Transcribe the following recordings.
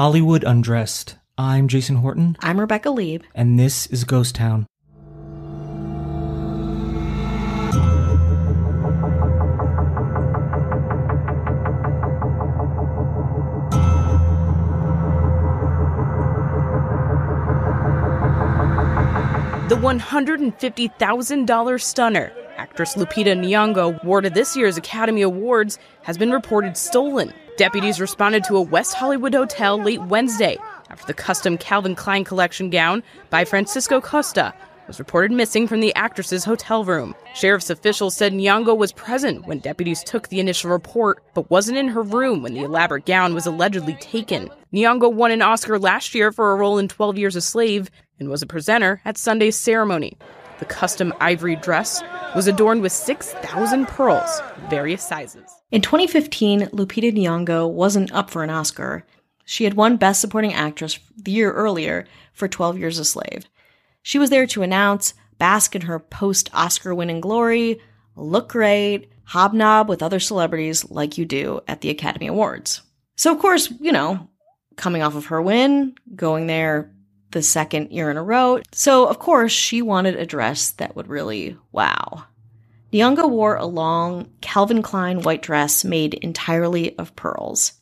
Hollywood Undressed. I'm Jason Horton, I'm Rebecca Lieb. and this is Ghost Town. The $150,000 stunner, actress Lupita Nyong'o, awarded this year's Academy Awards, has been reported stolen. Deputies responded to a West Hollywood hotel late Wednesday after the custom Calvin Klein collection gown by Francisco Costa was reported missing from the actress's hotel room. Sheriff's officials said Nyong'o was present when deputies took the initial report, but wasn't in her room when the elaborate gown was allegedly taken. Nyong'o won an Oscar last year for a role in 12 Years a Slave and was a presenter at Sunday's ceremony. The custom ivory dress was adorned with 6,000 pearls, various sizes. In 2015, Lupita Nyong'o wasn't up for an Oscar. She had won Best Supporting Actress the year earlier for 12 Years a Slave. She was there to announce, bask in her post Oscar winning glory, look great, hobnob with other celebrities like you do at the Academy Awards. So, of course, you know, coming off of her win, going there the second year in a row. So, of course, she wanted a dress that would really wow. Nyong'o wore a long Calvin Klein white dress made entirely of pearls.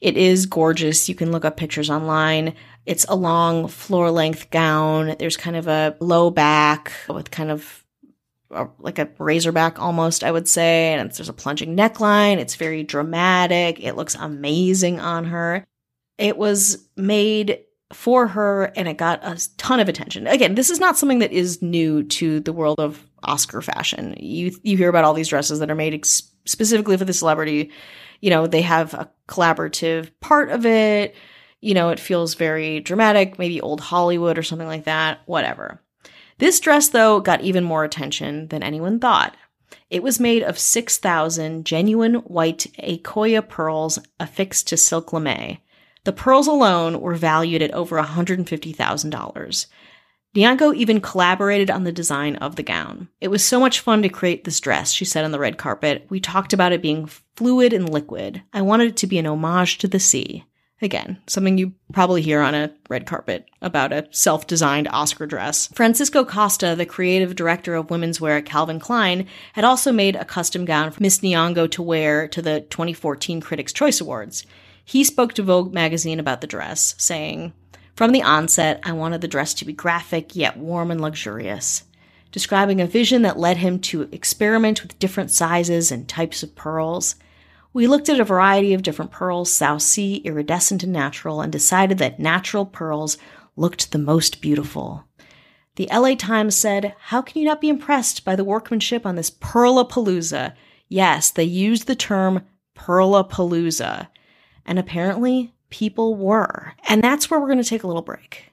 It is gorgeous. You can look up pictures online. It's a long floor length gown. There's kind of a low back with kind of a, like a razorback almost, I would say. And there's a plunging neckline. It's very dramatic. It looks amazing on her. It was made for her and it got a ton of attention. Again, this is not something that is new to the world of Oscar fashion. You you hear about all these dresses that are made ex- specifically for the celebrity. You know, they have a collaborative part of it. You know, it feels very dramatic, maybe old Hollywood or something like that, whatever. This dress though got even more attention than anyone thought. It was made of 6,000 genuine white Akoya pearls affixed to silk lame. The pearls alone were valued at over $150,000. Nyong'o even collaborated on the design of the gown. It was so much fun to create this dress, she said on the red carpet. We talked about it being fluid and liquid. I wanted it to be an homage to the sea. Again, something you probably hear on a red carpet about a self designed Oscar dress. Francisco Costa, the creative director of women's wear at Calvin Klein, had also made a custom gown for Miss Nyong'o to wear to the 2014 Critics' Choice Awards. He spoke to Vogue magazine about the dress, saying, From the onset, I wanted the dress to be graphic yet warm and luxurious, describing a vision that led him to experiment with different sizes and types of pearls. We looked at a variety of different pearls, South Sea, iridescent, and natural, and decided that natural pearls looked the most beautiful. The LA Times said, How can you not be impressed by the workmanship on this Perlapalooza? Yes, they used the term Perlapalooza. And apparently, people were. And that's where we're going to take a little break.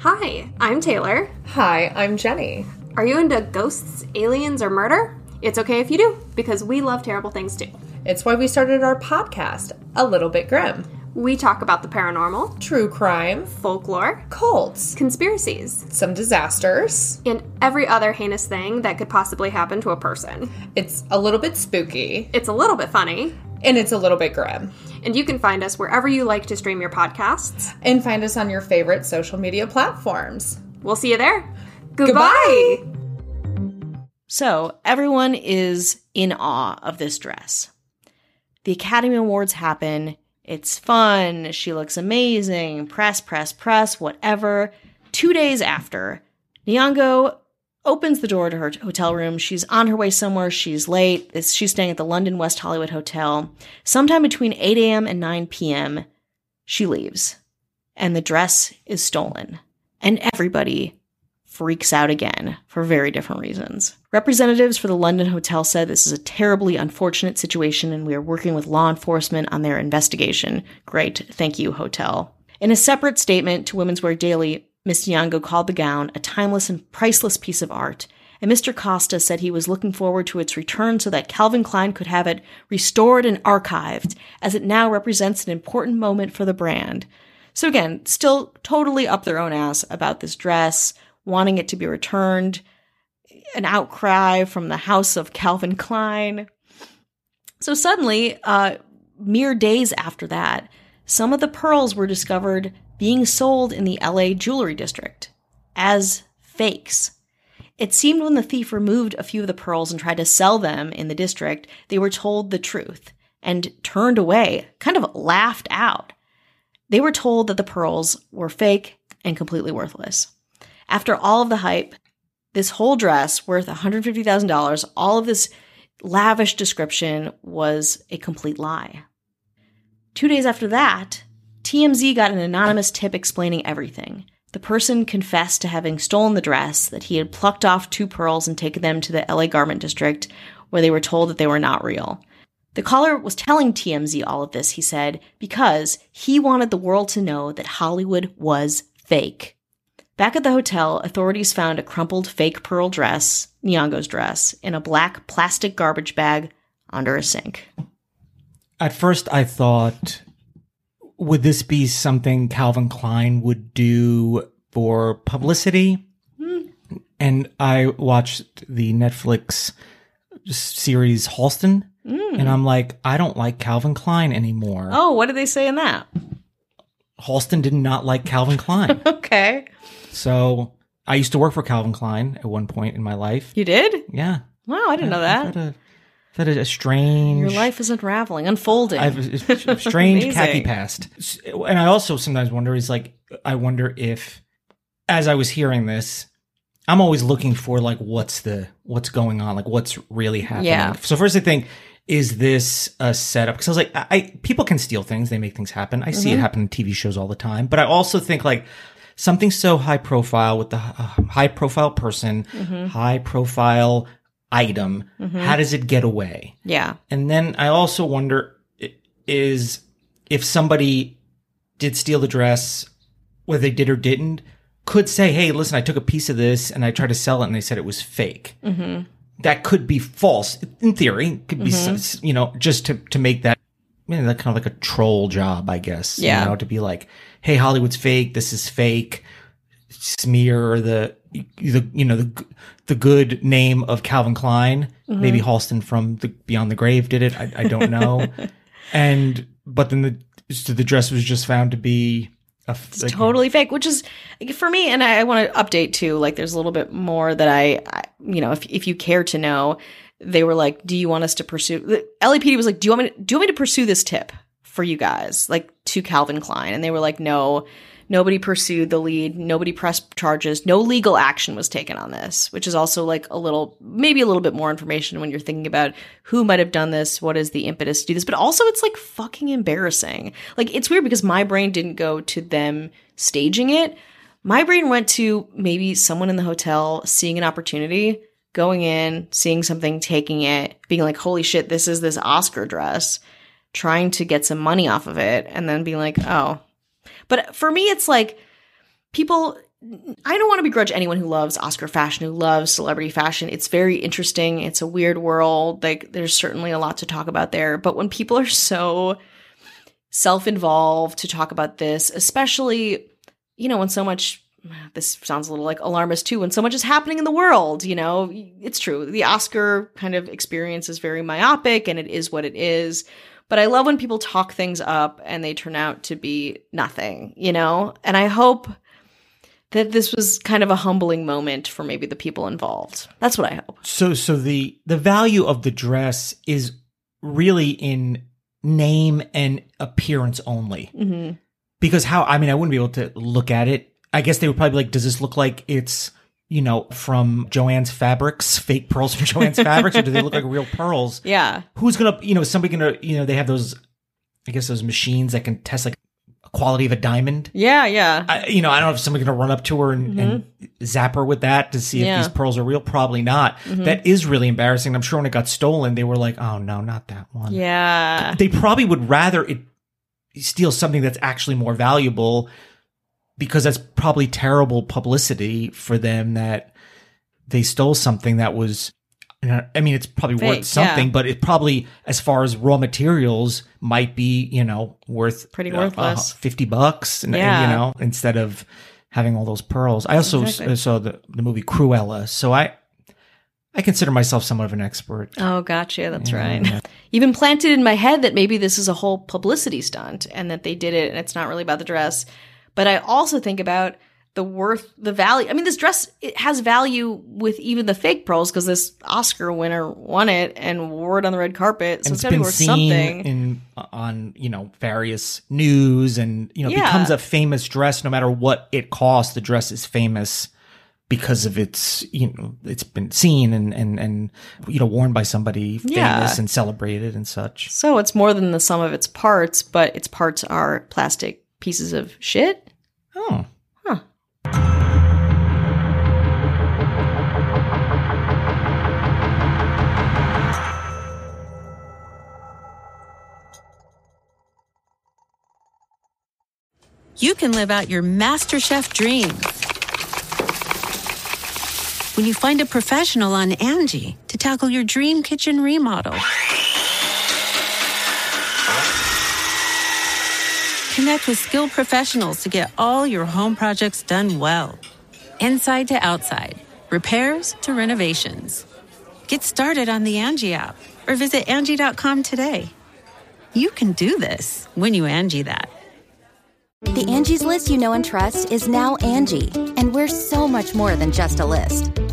Hi, I'm Taylor. Hi, I'm Jenny. Are you into ghosts, aliens, or murder? It's okay if you do, because we love terrible things too. It's why we started our podcast, A Little Bit Grim. We talk about the paranormal, True crime, folklore, cults, conspiracies, some disasters. and every other heinous thing that could possibly happen to a person. It's a little bit spooky, It's a little bit funny, and it's a little bit grim. And you can find us wherever you like to stream your podcasts. And find us on your favorite social media platforms. We'll see you there. Goodbye. So everyone is in awe of this dress. The Academy Awards happen. It's fun. She looks amazing. Press, press, press, whatever. Two days after, Nyong'o opens the door to her hotel room. She's on her way somewhere. She's late. She's staying at the London West Hollywood Hotel. Sometime between 8 a.m. and 9 p.m., she leaves. And the dress is stolen. And everybody freaks out again for very different reasons. Representatives for the London hotel said this is a terribly unfortunate situation and we are working with law enforcement on their investigation. Great. Thank you, hotel. In a separate statement to Women's Wear Daily, Miss Nyong'o called the gown a timeless and priceless piece of art. And Mr. Costa said he was looking forward to its return so that Calvin Klein could have it restored and archived, as it now represents an important moment for the brand. So again, still totally up their own ass about this dress, wanting it to be returned, an outcry from the house of Calvin Klein. So suddenly, uh, mere days after that, some of the pearls were discovered being sold in the LA jewelry district as fakes. It seemed when the thief removed a few of the pearls and tried to sell them in the district, they were told the truth and turned away, kind of laughed out. They were told that the pearls were fake and completely worthless. After all of the hype, this whole dress worth $150,000, all of this lavish description was a complete lie. Two days after that, TMZ got an anonymous tip explaining everything. The person confessed to having stolen the dress, that he had plucked off two pearls and taken them to the LA garment district, where they were told that they were not real. The caller was telling TMZ all of this, he said, because he wanted the world to know that Hollywood was fake. Back at the hotel, authorities found a crumpled fake pearl dress, Nyong'o's dress, in a black plastic garbage bag under a sink. At first, I thought, would this be something Calvin Klein would do for publicity? Hmm. And I watched the Netflix series Halston, hmm. and I'm like, I don't like Calvin Klein anymore. Oh, what did they say in that? Halston did not like Calvin Klein. Okay. so I used to work for Calvin Klein at one point in my life. You did? Yeah. Wow, I didn't know I've that. had a, I've had a, a strange. Your life is unraveling, unfolding. I've a strange khaki past. And I also sometimes wonder is like I wonder if as I was hearing this, I'm always looking for like what's the what's going on, like what's really happening. Yeah. So first I think is this a setup? Because I was like, I, I people can steal things, they make things happen. I see it Mhm. happen in TV shows all the time. But I also think like something so high profile with the uh, high profile person, Mhm. high profile item, Mhm. how does it get away? Yeah. And then I also wonder is if somebody did steal the dress, whether they did or didn't, could say, "Hey, listen, I took a piece of this and I tried to sell it, and they said it was fake." Mm-hmm. That could be false in theory. It Could be, Mhm. you know, just to to make that, I mean, that kind of like a troll job, I guess. Yeah. You know, to be like, "Hey, Hollywood's fake. This is fake." Smear the the you know the the good name of Calvin Klein. Mhm. Maybe Halston from the Beyond the Grave did it. I, I don't know. and but then the So the dress was just found to be a It's like- totally fake, which is for me. And I, I want to update too. Like, there's a little bit more that I, I, you know, if if you care to know, they were like, "Do you want us to pursue?" The LAPD was like, "Do you want me? To, do you want me to pursue this tip for you guys, like to Calvin Klein?" And they were like, "No." Nobody pursued the lead. Nobody pressed charges. No legal action was taken on this, which is also like a little, maybe a little bit more information when you're thinking about who might have done this, what is the impetus to do this. But also, it's like fucking embarrassing. Like, it's weird because my brain didn't go to them staging it. My brain went to maybe someone in the hotel seeing an opportunity, going in, seeing something, taking it, being like, holy shit, this is this Oscar dress, trying to get some money off of it, and then being like, oh. But for me, it's like people. I don't want to begrudge anyone who loves Oscar fashion, who loves celebrity fashion. It's very interesting. It's a weird world. Like, there's certainly a lot to talk about there. But when people are so self involved to talk about this, especially, you know, when so much, this sounds a little like alarmist too, when so much is happening in the world, you know, it's true. The Oscar kind of experience is very myopic and it is what it is. But I love when people talk things up and they turn out to be nothing, you know? And I hope that this was kind of a humbling moment for maybe the people involved. That's what I hope. So so the the value of the dress is really in name and appearance only. Mm-hmm. Because how I mean I wouldn't be able to look at it. I guess they would probably be like, does this look like it's you know from Jo-Ann's Fabrics, fake pearls from Jo-Ann's Fabrics, or do they look like real pearls? Yeah. Who's gonna you know is somebody gonna you know they have those I guess those machines that can test like quality of a diamond. Yeah, yeah. I, you know, I don't know if somebody's to run up to her and, and zap her with that to see Yeah. if these pearls are real. Probably not. Mhm. That is really embarrassing. I'm sure when it got stolen, they were like, "Oh no, not that one." yeah. They probably would rather it steal something that's actually more valuable because that's probably terrible publicity for them that they stole something that was. I mean, it's probably Fake, worth something, yeah. but it probably, as far as raw materials, might be, you know, worth Pretty uh, worthless. uh, fifty bucks, and, and, Yeah. you know, instead of having all those pearls. I also Exactly. saw the the movie Cruella, so I I consider myself somewhat of an expert. Oh, gotcha. That's Yeah. right. You've implanted in my head that maybe this is a whole publicity stunt and that they did it and it's not really about the dress. But I also think about the worth, the value. I mean, this dress it has value with even the fake pearls because this Oscar winner won it and wore it on the red carpet. So and it's it's got to be been worth seen something. in uh, on you know various news and you know Yeah. becomes a famous dress no matter what it costs. The dress is famous because of its you know it's been seen and and and you know worn by somebody famous Yeah. and celebrated and such. so it's more than the sum of its parts, but its parts are plastic pieces of shit. Oh. Huh. you can live out your MasterChef dream when you find a professional on Angi to tackle your dream kitchen remodel. Connect with skilled professionals to get all your home projects done well. Inside to outside, repairs to renovations. Get started on the Angi app or visit Angi.com today. You can do this when you Angi that. The Angie's list you know and trust is now Angi, and we're so much more than just a list.